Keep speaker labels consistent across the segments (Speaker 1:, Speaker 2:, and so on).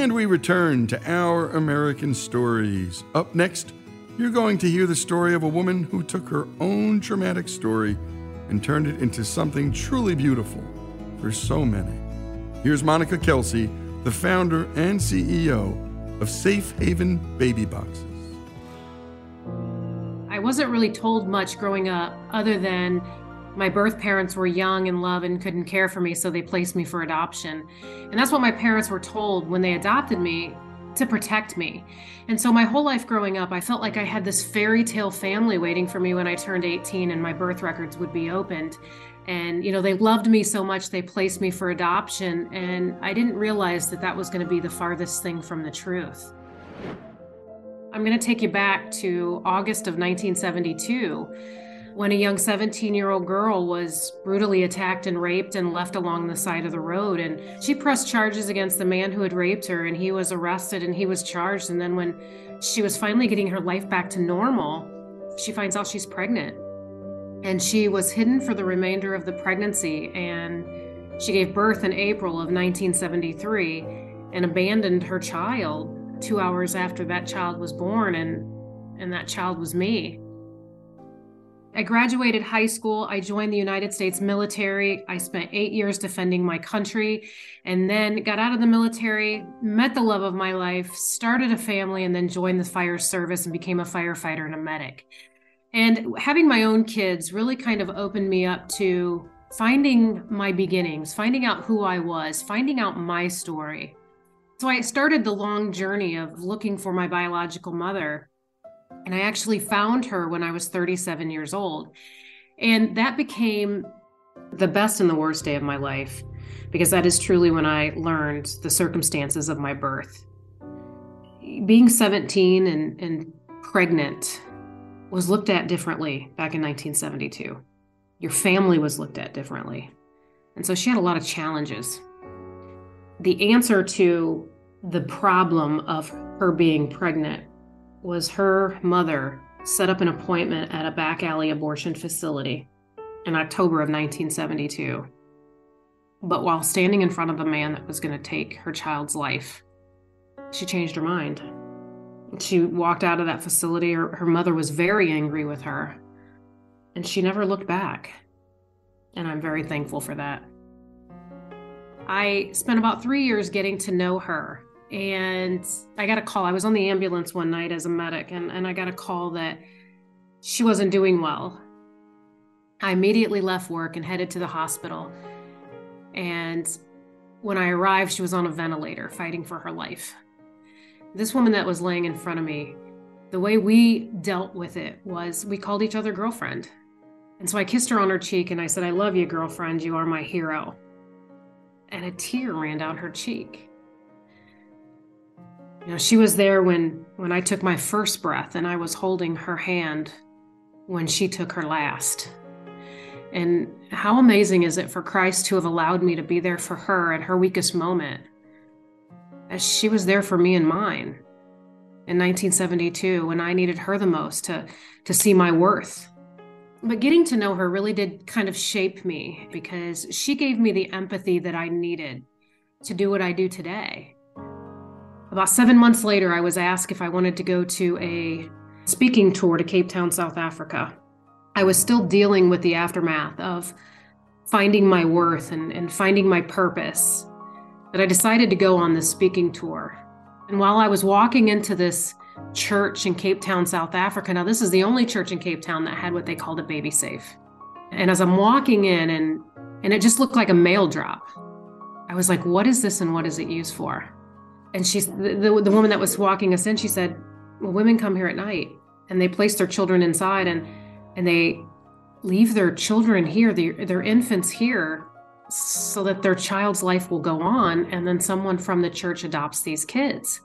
Speaker 1: And we return to Our American Stories. Up next, you're going to hear the story of a woman who took her own traumatic story and turned it into something truly beautiful for so many. Here's Monica Kelsey, the founder and CEO of Safe Haven Baby Boxes.
Speaker 2: I wasn't really told much growing up other than my birth parents were young in love and couldn't care for me, so they placed me for adoption. And that's what my parents were told when they adopted me to protect me. And so my whole life growing up, I felt like I had this fairy tale family waiting for me when I turned 18 and my birth records would be opened. And, you know, they loved me so much, they placed me for adoption. And I didn't realize that that was going to be the farthest thing from the truth. I'm going to take you back to August of 1972 when a young 17 year old girl was brutally attacked and raped and left along the side of the road. And she pressed charges against the man who had raped her, and he was arrested and he was charged. And then, when she was finally getting her life back to normal, she finds out she's pregnant. And she was hidden for the remainder of the pregnancy. And she gave birth in April of 1973 and abandoned her child two hours after that child was born. And, and that child was me. I graduated high school. I joined the United States military. I spent eight years defending my country and then got out of the military, met the love of my life, started a family, and then joined the fire service and became a firefighter and a medic. And having my own kids really kind of opened me up to finding my beginnings, finding out who I was, finding out my story. So I started the long journey of looking for my biological mother and I actually found her when I was 37 years old. And that became the best and the worst day of my life because that is truly when I learned the circumstances of my birth. Being 17 and, and pregnant was looked at differently back in 1972. Your family was looked at differently. And so she had a lot of challenges. The answer to the problem of her being pregnant was her mother set up an appointment at a back alley abortion facility in October of 1972. But while standing in front of the man that was going to take her child's life, she changed her mind. She walked out of that facility. Her, her mother was very angry with her, and she never looked back. And I'm very thankful for that. I spent about three years getting to know her. And I got a call. I was on the ambulance one night as a medic, and, and I got a call that she wasn't doing well. I immediately left work and headed to the hospital. And when I arrived, she was on a ventilator fighting for her life. This woman that was laying in front of me, the way we dealt with it was we called each other girlfriend. And so I kissed her on her cheek and I said, I love you, girlfriend. You are my hero. And a tear ran down her cheek. You know, she was there when when I took my first breath and I was holding her hand when she took her last. And how amazing is it for Christ to have allowed me to be there for her at her weakest moment, as she was there for me and mine in 1972 when I needed her the most to, to see my worth. But getting to know her really did kind of shape me because she gave me the empathy that I needed to do what I do today. About seven months later, I was asked if I wanted to go to a speaking tour to Cape Town, South Africa. I was still dealing with the aftermath of finding my worth and, and finding my purpose that I decided to go on this speaking tour. And while I was walking into this church in Cape Town, South Africa, now this is the only church in Cape Town that had what they called a baby safe. And as I'm walking in and and it just looked like a mail drop. I was like, what is this and what is it used for? And she's the, the, woman that was walking us in, she said, Well, women come here at night and they place their children inside and and they leave their children here, their, their infants here, so that their child's life will go on. And then someone from the church adopts these kids.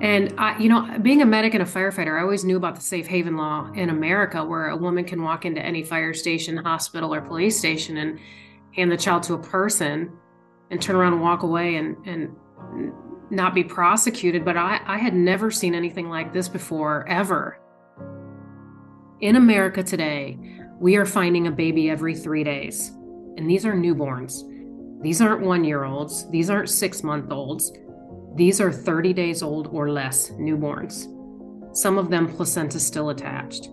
Speaker 2: And I, you know, being a medic and a firefighter, I always knew about the safe haven law in America, where a woman can walk into any fire station, hospital, or police station and hand the child to a person and turn around and walk away and, and not be prosecuted. But I, I had never seen anything like this before, ever. In America today, we are finding a baby every three days, and these are newborns. These aren't one year olds, these aren't six month olds. These are 30 days old or less newborns, some of them placenta still attached.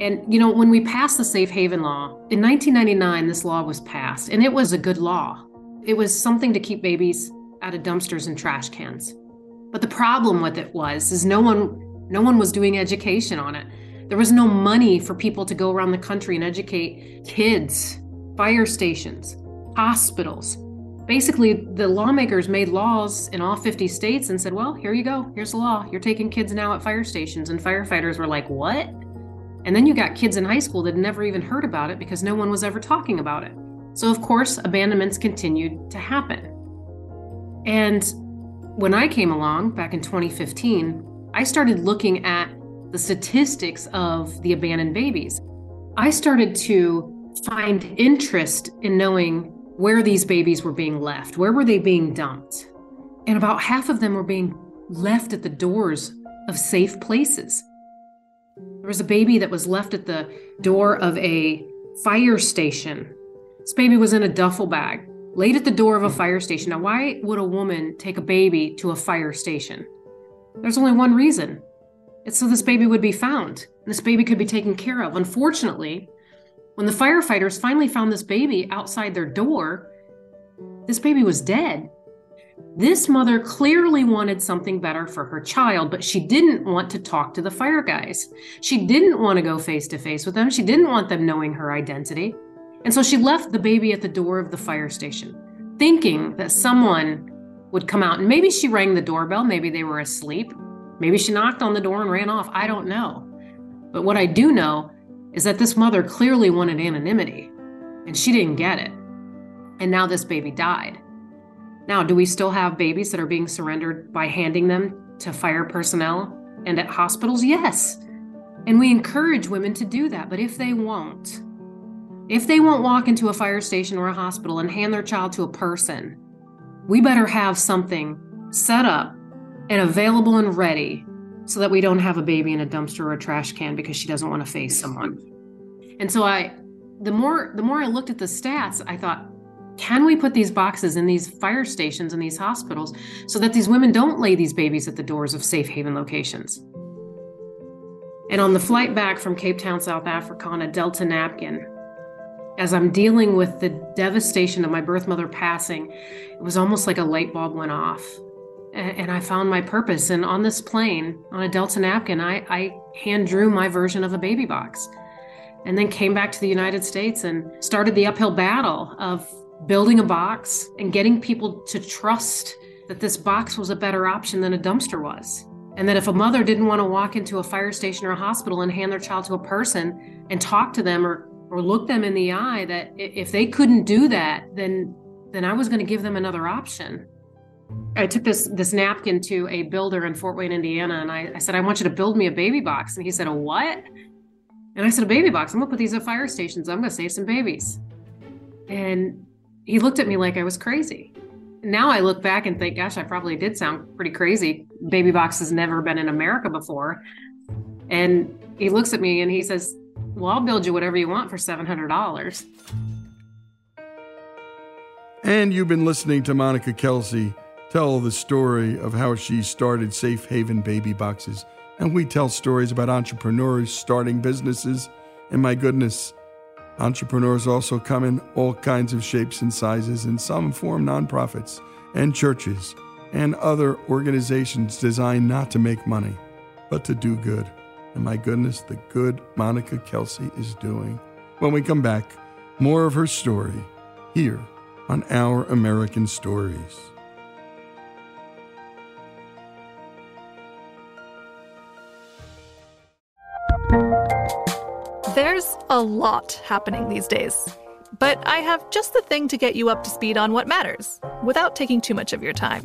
Speaker 2: And, you know, when we passed the safe haven law, in 1999, this law was passed, and it was a good law. It was something to keep babies out of dumpsters and trash cans. But the problem with it was is no one no one was doing education on it. There was no money for people to go around the country and educate kids, fire stations, hospitals. Basically, the lawmakers made laws in all 50 states and said, well, here you go. Here's the law. You're taking kids now at fire stations. And firefighters were like, what? And then you got kids in high school that never even heard about it because no one was ever talking about it. So, of course, abandonments continued to happen. And when I came along back in 2015, I started looking at the statistics of the abandoned babies, I started to find interest in knowing where these babies were being left. Where were they being dumped? And about half of them were being left at the doors of safe places. There was a baby that was left at the door of a fire station. This baby was in a duffel bag, laid at the door of a fire station. Now, why would a woman take a baby to a fire station? There's only one reason it's so this baby would be found. This baby could be taken care of. Unfortunately, when the firefighters finally found this baby outside their door, this baby was dead. This mother clearly wanted something better for her child, but she didn't want to talk to the fire guys. She didn't want to go face to face with them. She didn't want them knowing her identity. And so she left the baby at the door of the fire station, thinking that someone would come out. And maybe she rang the doorbell, maybe they were asleep. Maybe she knocked on the door and ran off. I don't know. But what I do know is that this mother clearly wanted anonymity, and she didn't get it. And now this baby died. Now, do we still have babies that are being surrendered by handing them to fire personnel and at hospitals? Yes. And we encourage women to do that. But if they won't, if they won't walk into a fire station or a hospital and hand their child to a person, we better have something set up and available and ready so that we don't have a baby in a dumpster or a trash can because she doesn't want to face someone. And so I the more the more I looked at the stats, I thought, can we put these boxes in these fire stations and these hospitals so that these women don't lay these babies at the doors of safe haven locations? And on the flight back from Cape Town, South Africa on a Delta napkin, as I'm dealing with the devastation of my birth mother passing, it was almost like a light bulb went off. And I found my purpose. And on this plane, on a Delta napkin, I, I hand drew my version of a baby box. And then came back to the United States and started the uphill battle of building a box and getting people to trust that this box was a better option than a dumpster was. And that if a mother didn't want to walk into a fire station or a hospital and hand their child to a person and talk to them or or look them in the eye that if they couldn't do that, then then I was going to give them another option. I took this this napkin to a builder in Fort Wayne, Indiana, and I, I said, I want you to build me a baby box. And he said, A what? And I said, A baby box. I'm gonna put these at fire stations. I'm gonna save some babies. And he looked at me like I was crazy. Now I look back and think, gosh, I probably did sound pretty crazy. Baby box has never been in America before. And he looks at me and he says, well, I'll build you whatever you want for $700.
Speaker 1: And you've been listening to Monica Kelsey tell the story of how she started Safe Haven Baby Boxes. And we tell stories about entrepreneurs starting businesses. And my goodness, entrepreneurs also come in all kinds of shapes and sizes, and some form nonprofits and churches and other organizations designed not to make money, but to do good. And my goodness, the good Monica Kelsey is doing. When we come back, more of her story here on Our American Stories.
Speaker 3: There's a lot happening these days, but I have just the thing to get you up to speed on what matters without taking too much of your time.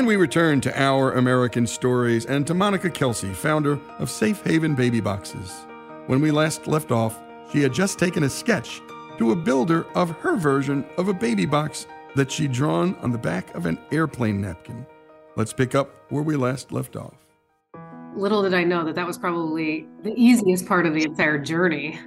Speaker 1: And we return to Our American Stories and to Monica Kelsey, founder of Safe Haven Baby Boxes. When we last left off, She had just taken a sketch to a builder of her version of a baby box that she'd drawn on the back of an airplane napkin. Let's pick up where we last left off.
Speaker 2: Little did I know that that was probably the easiest part of the entire journey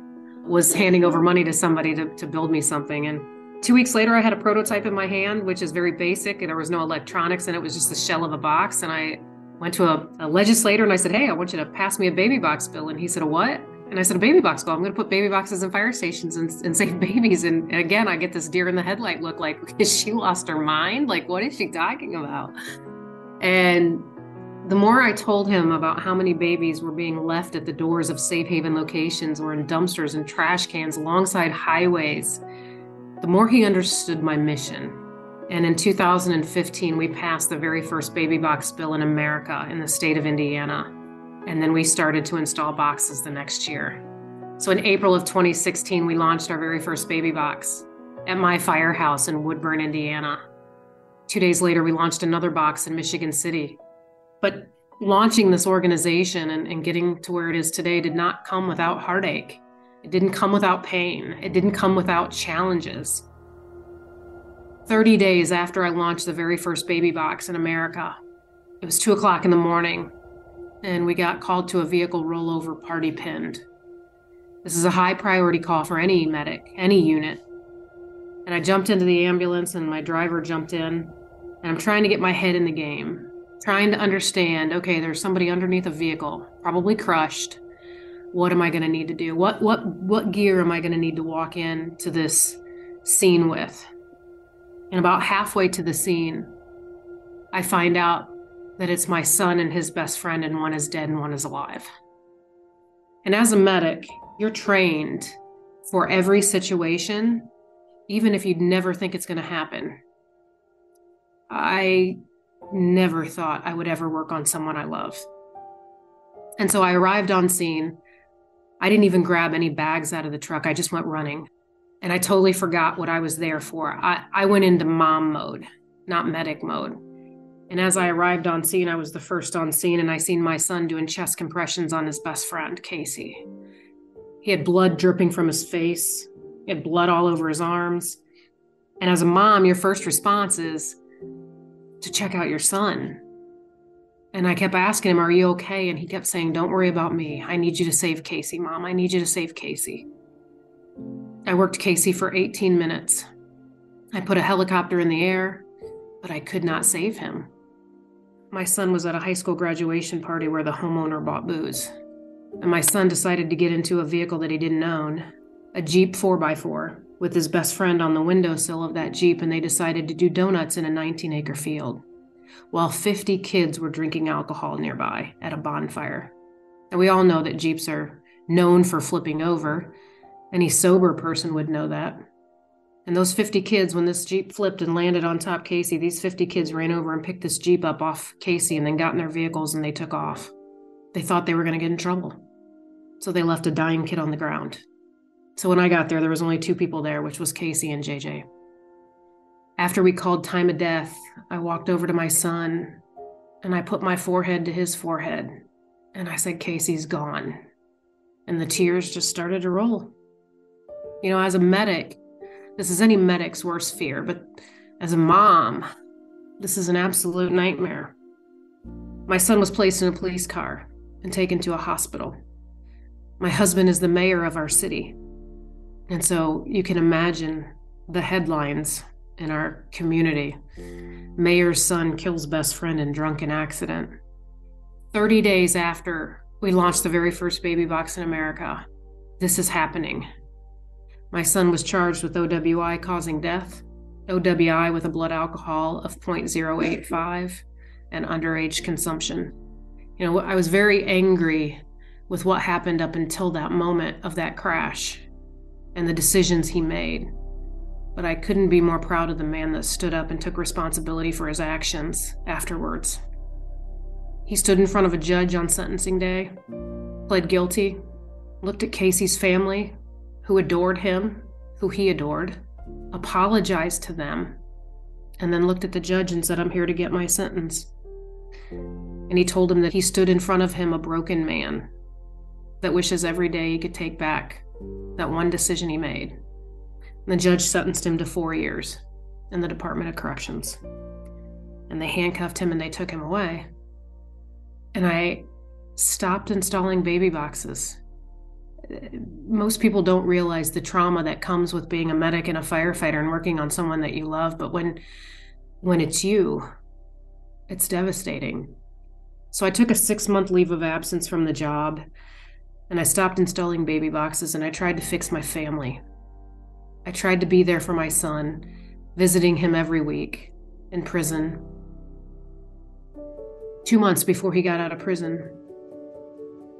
Speaker 2: was handing over money to somebody to, to build me something. And two weeks later, I had a prototype in my hand, which is very basic. And there was no electronics and it was just the shell of a box. And I went to a, a legislator and I said, Hey, I want you to pass me a baby box bill. And he said, A what? And I said, a baby box bill. I'm going to put baby boxes in fire stations and, and save babies. And, and again, I get this deer in the headlight look like, she lost her mind? Like, what is she talking about? And the more I told him about how many babies were being left at the doors of safe haven locations or in dumpsters and trash cans alongside highways, the more he understood my mission. And in 2015, we passed the very first baby box bill in America in the state of Indiana. And then we started to install boxes the next year. So in April of 2016, we launched our very first baby box at my firehouse in Woodburn, Indiana. Two days later, we launched another box in Michigan City. But launching this organization and, and getting to where it is today did not come without heartache. It didn't come without pain. It didn't come without challenges. 30 days after I launched the very first baby box in America, it was two o'clock in the morning and we got called to a vehicle rollover party pinned. This is a high priority call for any medic, any unit. And I jumped into the ambulance and my driver jumped in. And I'm trying to get my head in the game, trying to understand okay, there's somebody underneath a vehicle, probably crushed. What am I going to need to do? What what what gear am I going to need to walk in to this scene with? And about halfway to the scene, I find out that it's my son and his best friend, and one is dead and one is alive. And as a medic, you're trained for every situation, even if you'd never think it's going to happen. I never thought I would ever work on someone I love. And so I arrived on scene. I didn't even grab any bags out of the truck. I just went running. And I totally forgot what I was there for. I, I went into mom mode, not medic mode. And as I arrived on scene, I was the first on scene, and I seen my son doing chest compressions on his best friend, Casey. He had blood dripping from his face, he had blood all over his arms. And as a mom, your first response is to check out your son. And I kept asking him, Are you okay? And he kept saying, Don't worry about me. I need you to save Casey, mom. I need you to save Casey. I worked Casey for 18 minutes. I put a helicopter in the air, but I could not save him. My son was at a high school graduation party where the homeowner bought booze. And my son decided to get into a vehicle that he didn't own, a Jeep 4x4, with his best friend on the windowsill of that Jeep, and they decided to do donuts in a 19 acre field while 50 kids were drinking alcohol nearby at a bonfire. And we all know that Jeeps are known for flipping over. Any sober person would know that. And those 50 kids, when this Jeep flipped and landed on top Casey, these 50 kids ran over and picked this Jeep up off Casey and then got in their vehicles and they took off. They thought they were going to get in trouble. So they left a dying kid on the ground. So when I got there, there was only two people there, which was Casey and JJ. After we called time of death, I walked over to my son and I put my forehead to his forehead and I said, Casey's gone. And the tears just started to roll. You know, as a medic, this is any medic's worst fear, but as a mom, this is an absolute nightmare. My son was placed in a police car and taken to a hospital. My husband is the mayor of our city. And so you can imagine the headlines in our community Mayor's son kills best friend in drunken accident. 30 days after we launched the very first baby box in America, this is happening. My son was charged with OWI causing death, OWI with a blood alcohol of 0.085, and underage consumption. You know, I was very angry with what happened up until that moment of that crash and the decisions he made. But I couldn't be more proud of the man that stood up and took responsibility for his actions afterwards. He stood in front of a judge on sentencing day, pled guilty, looked at Casey's family, who adored him, who he adored, apologized to them, and then looked at the judge and said, I'm here to get my sentence. And he told him that he stood in front of him a broken man that wishes every day he could take back that one decision he made. The judge sentenced him to four years in the Department of Corrections. And they handcuffed him and they took him away. And I stopped installing baby boxes. Most people don't realize the trauma that comes with being a medic and a firefighter and working on someone that you love, but when when it's you, it's devastating. So I took a 6-month leave of absence from the job and I stopped installing baby boxes and I tried to fix my family. I tried to be there for my son, visiting him every week in prison. Two months before he got out of prison,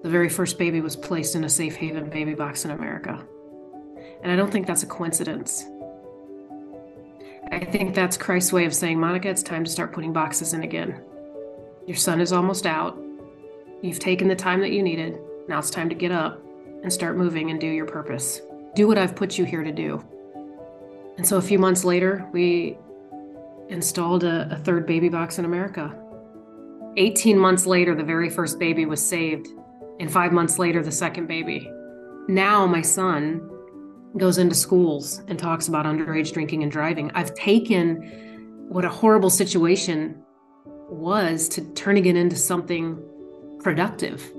Speaker 2: the very first baby was placed in a safe haven baby box in America. And I don't think that's a coincidence. I think that's Christ's way of saying, Monica, it's time to start putting boxes in again. Your son is almost out. You've taken the time that you needed. Now it's time to get up and start moving and do your purpose. Do what I've put you here to do. And so a few months later, we installed a, a third baby box in America. 18 months later, the very first baby was saved. And five months later, the second baby. Now, my son goes into schools and talks about underage drinking and driving. I've taken what a horrible situation was to turning it into something productive,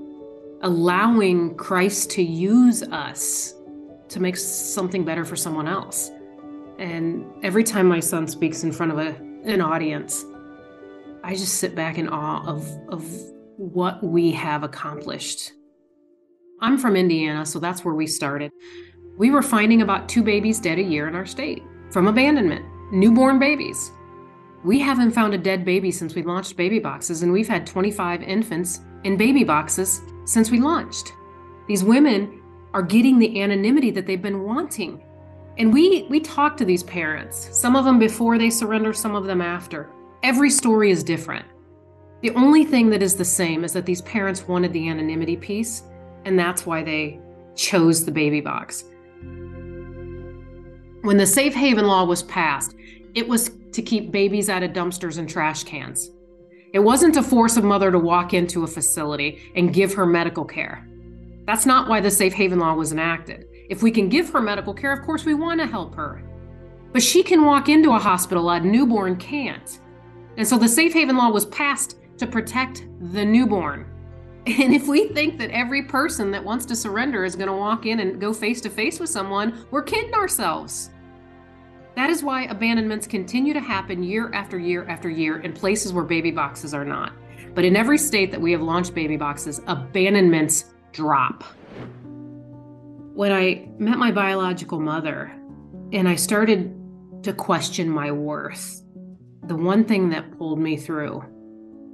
Speaker 2: allowing Christ to use us to make something better for someone else. And every time my son speaks in front of a, an audience, I just sit back in awe of, of what we have accomplished. I'm from Indiana, so that's where we started. We were finding about two babies dead a year in our state from abandonment, newborn babies. We haven't found a dead baby since we launched baby boxes, and we've had 25 infants in baby boxes since we launched. These women are getting the anonymity that they've been wanting. And we we talk to these parents, some of them before they surrender, some of them after. Every story is different. The only thing that is the same is that these parents wanted the anonymity piece, and that's why they chose the baby box. When the safe haven law was passed, it was to keep babies out of dumpsters and trash cans. It wasn't to force a mother to walk into a facility and give her medical care. That's not why the safe haven law was enacted. If we can give her medical care, of course we want to help her. But she can walk into a hospital, a newborn can't. And so the safe haven law was passed to protect the newborn. And if we think that every person that wants to surrender is going to walk in and go face to face with someone, we're kidding ourselves. That is why abandonments continue to happen year after year after year in places where baby boxes are not. But in every state that we have launched baby boxes, abandonments drop when I met my biological mother and I started to question my worth, the one thing that pulled me through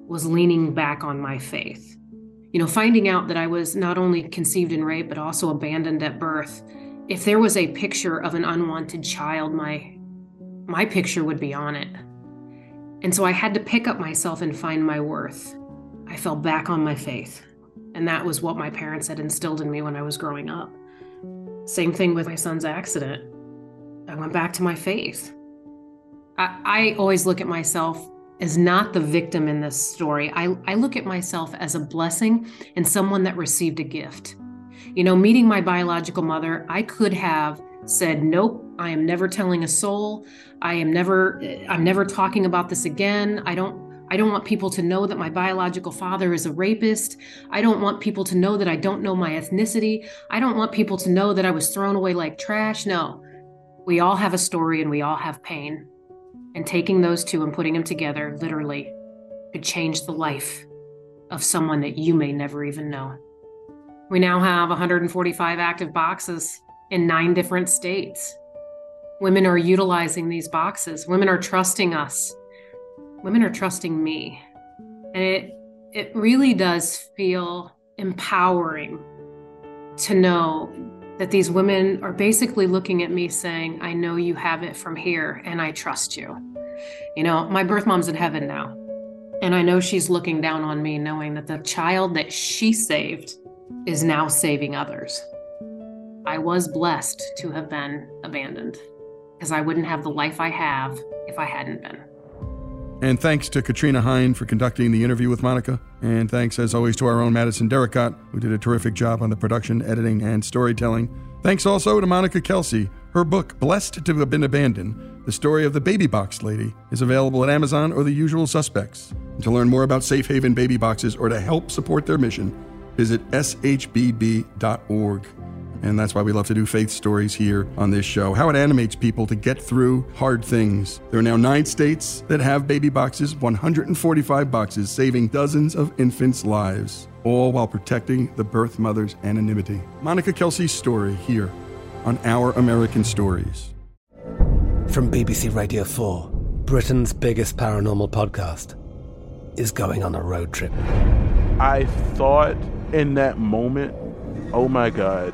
Speaker 2: was leaning back on my faith. You know, finding out that I was not only conceived in rape, but also abandoned at birth. If there was a picture of an unwanted child, my my picture would be on it. And so I had to pick up myself and find my worth. I fell back on my faith. And that was what my parents had instilled in me when I was growing up. Same thing with my son's accident. I went back to my faith. I, I always look at myself as not the victim in this story. I, I look at myself as a blessing and someone that received a gift. You know, meeting my biological mother, I could have said, Nope, I am never telling a soul. I am never, I'm never talking about this again. I don't I don't want people to know that my biological father is a rapist. I don't want people to know that I don't know my ethnicity. I don't want people to know that I was thrown away like trash. No, we all have a story and we all have pain. And taking those two and putting them together literally could change the life of someone that you may never even know. We now have 145 active boxes in nine different states. Women are utilizing these boxes, women are trusting us women are trusting me. And it it really does feel empowering to know that these women are basically looking at me saying, I know you have it from here and I trust you. You know, my birth mom's in heaven now. And I know she's looking down on me, knowing that the child that she saved is now saving others. I was blessed to have been abandoned because I wouldn't have the life I have if I hadn't been.
Speaker 1: And thanks to Katrina Hine for conducting the interview with Monica. And thanks, as always, to our own Madison Derricott, who did a terrific job on the production, editing, and storytelling. Thanks also to Monica Kelsey. Her book, Blessed to Have Been Abandoned, the story of the baby box lady, is available at Amazon or the usual suspects. And to learn more about Safe Haven baby boxes or to help support their mission, visit shbb.org. And that's why we love to do faith stories here on this show. How it animates people to get through hard things. There are now nine states that have baby boxes, 145 boxes, saving dozens of infants' lives, all while protecting the birth mother's anonymity. Monica Kelsey's story here on Our American Stories.
Speaker 4: From BBC Radio 4, Britain's biggest paranormal podcast is going on a road trip.
Speaker 5: I thought in that moment, oh my God,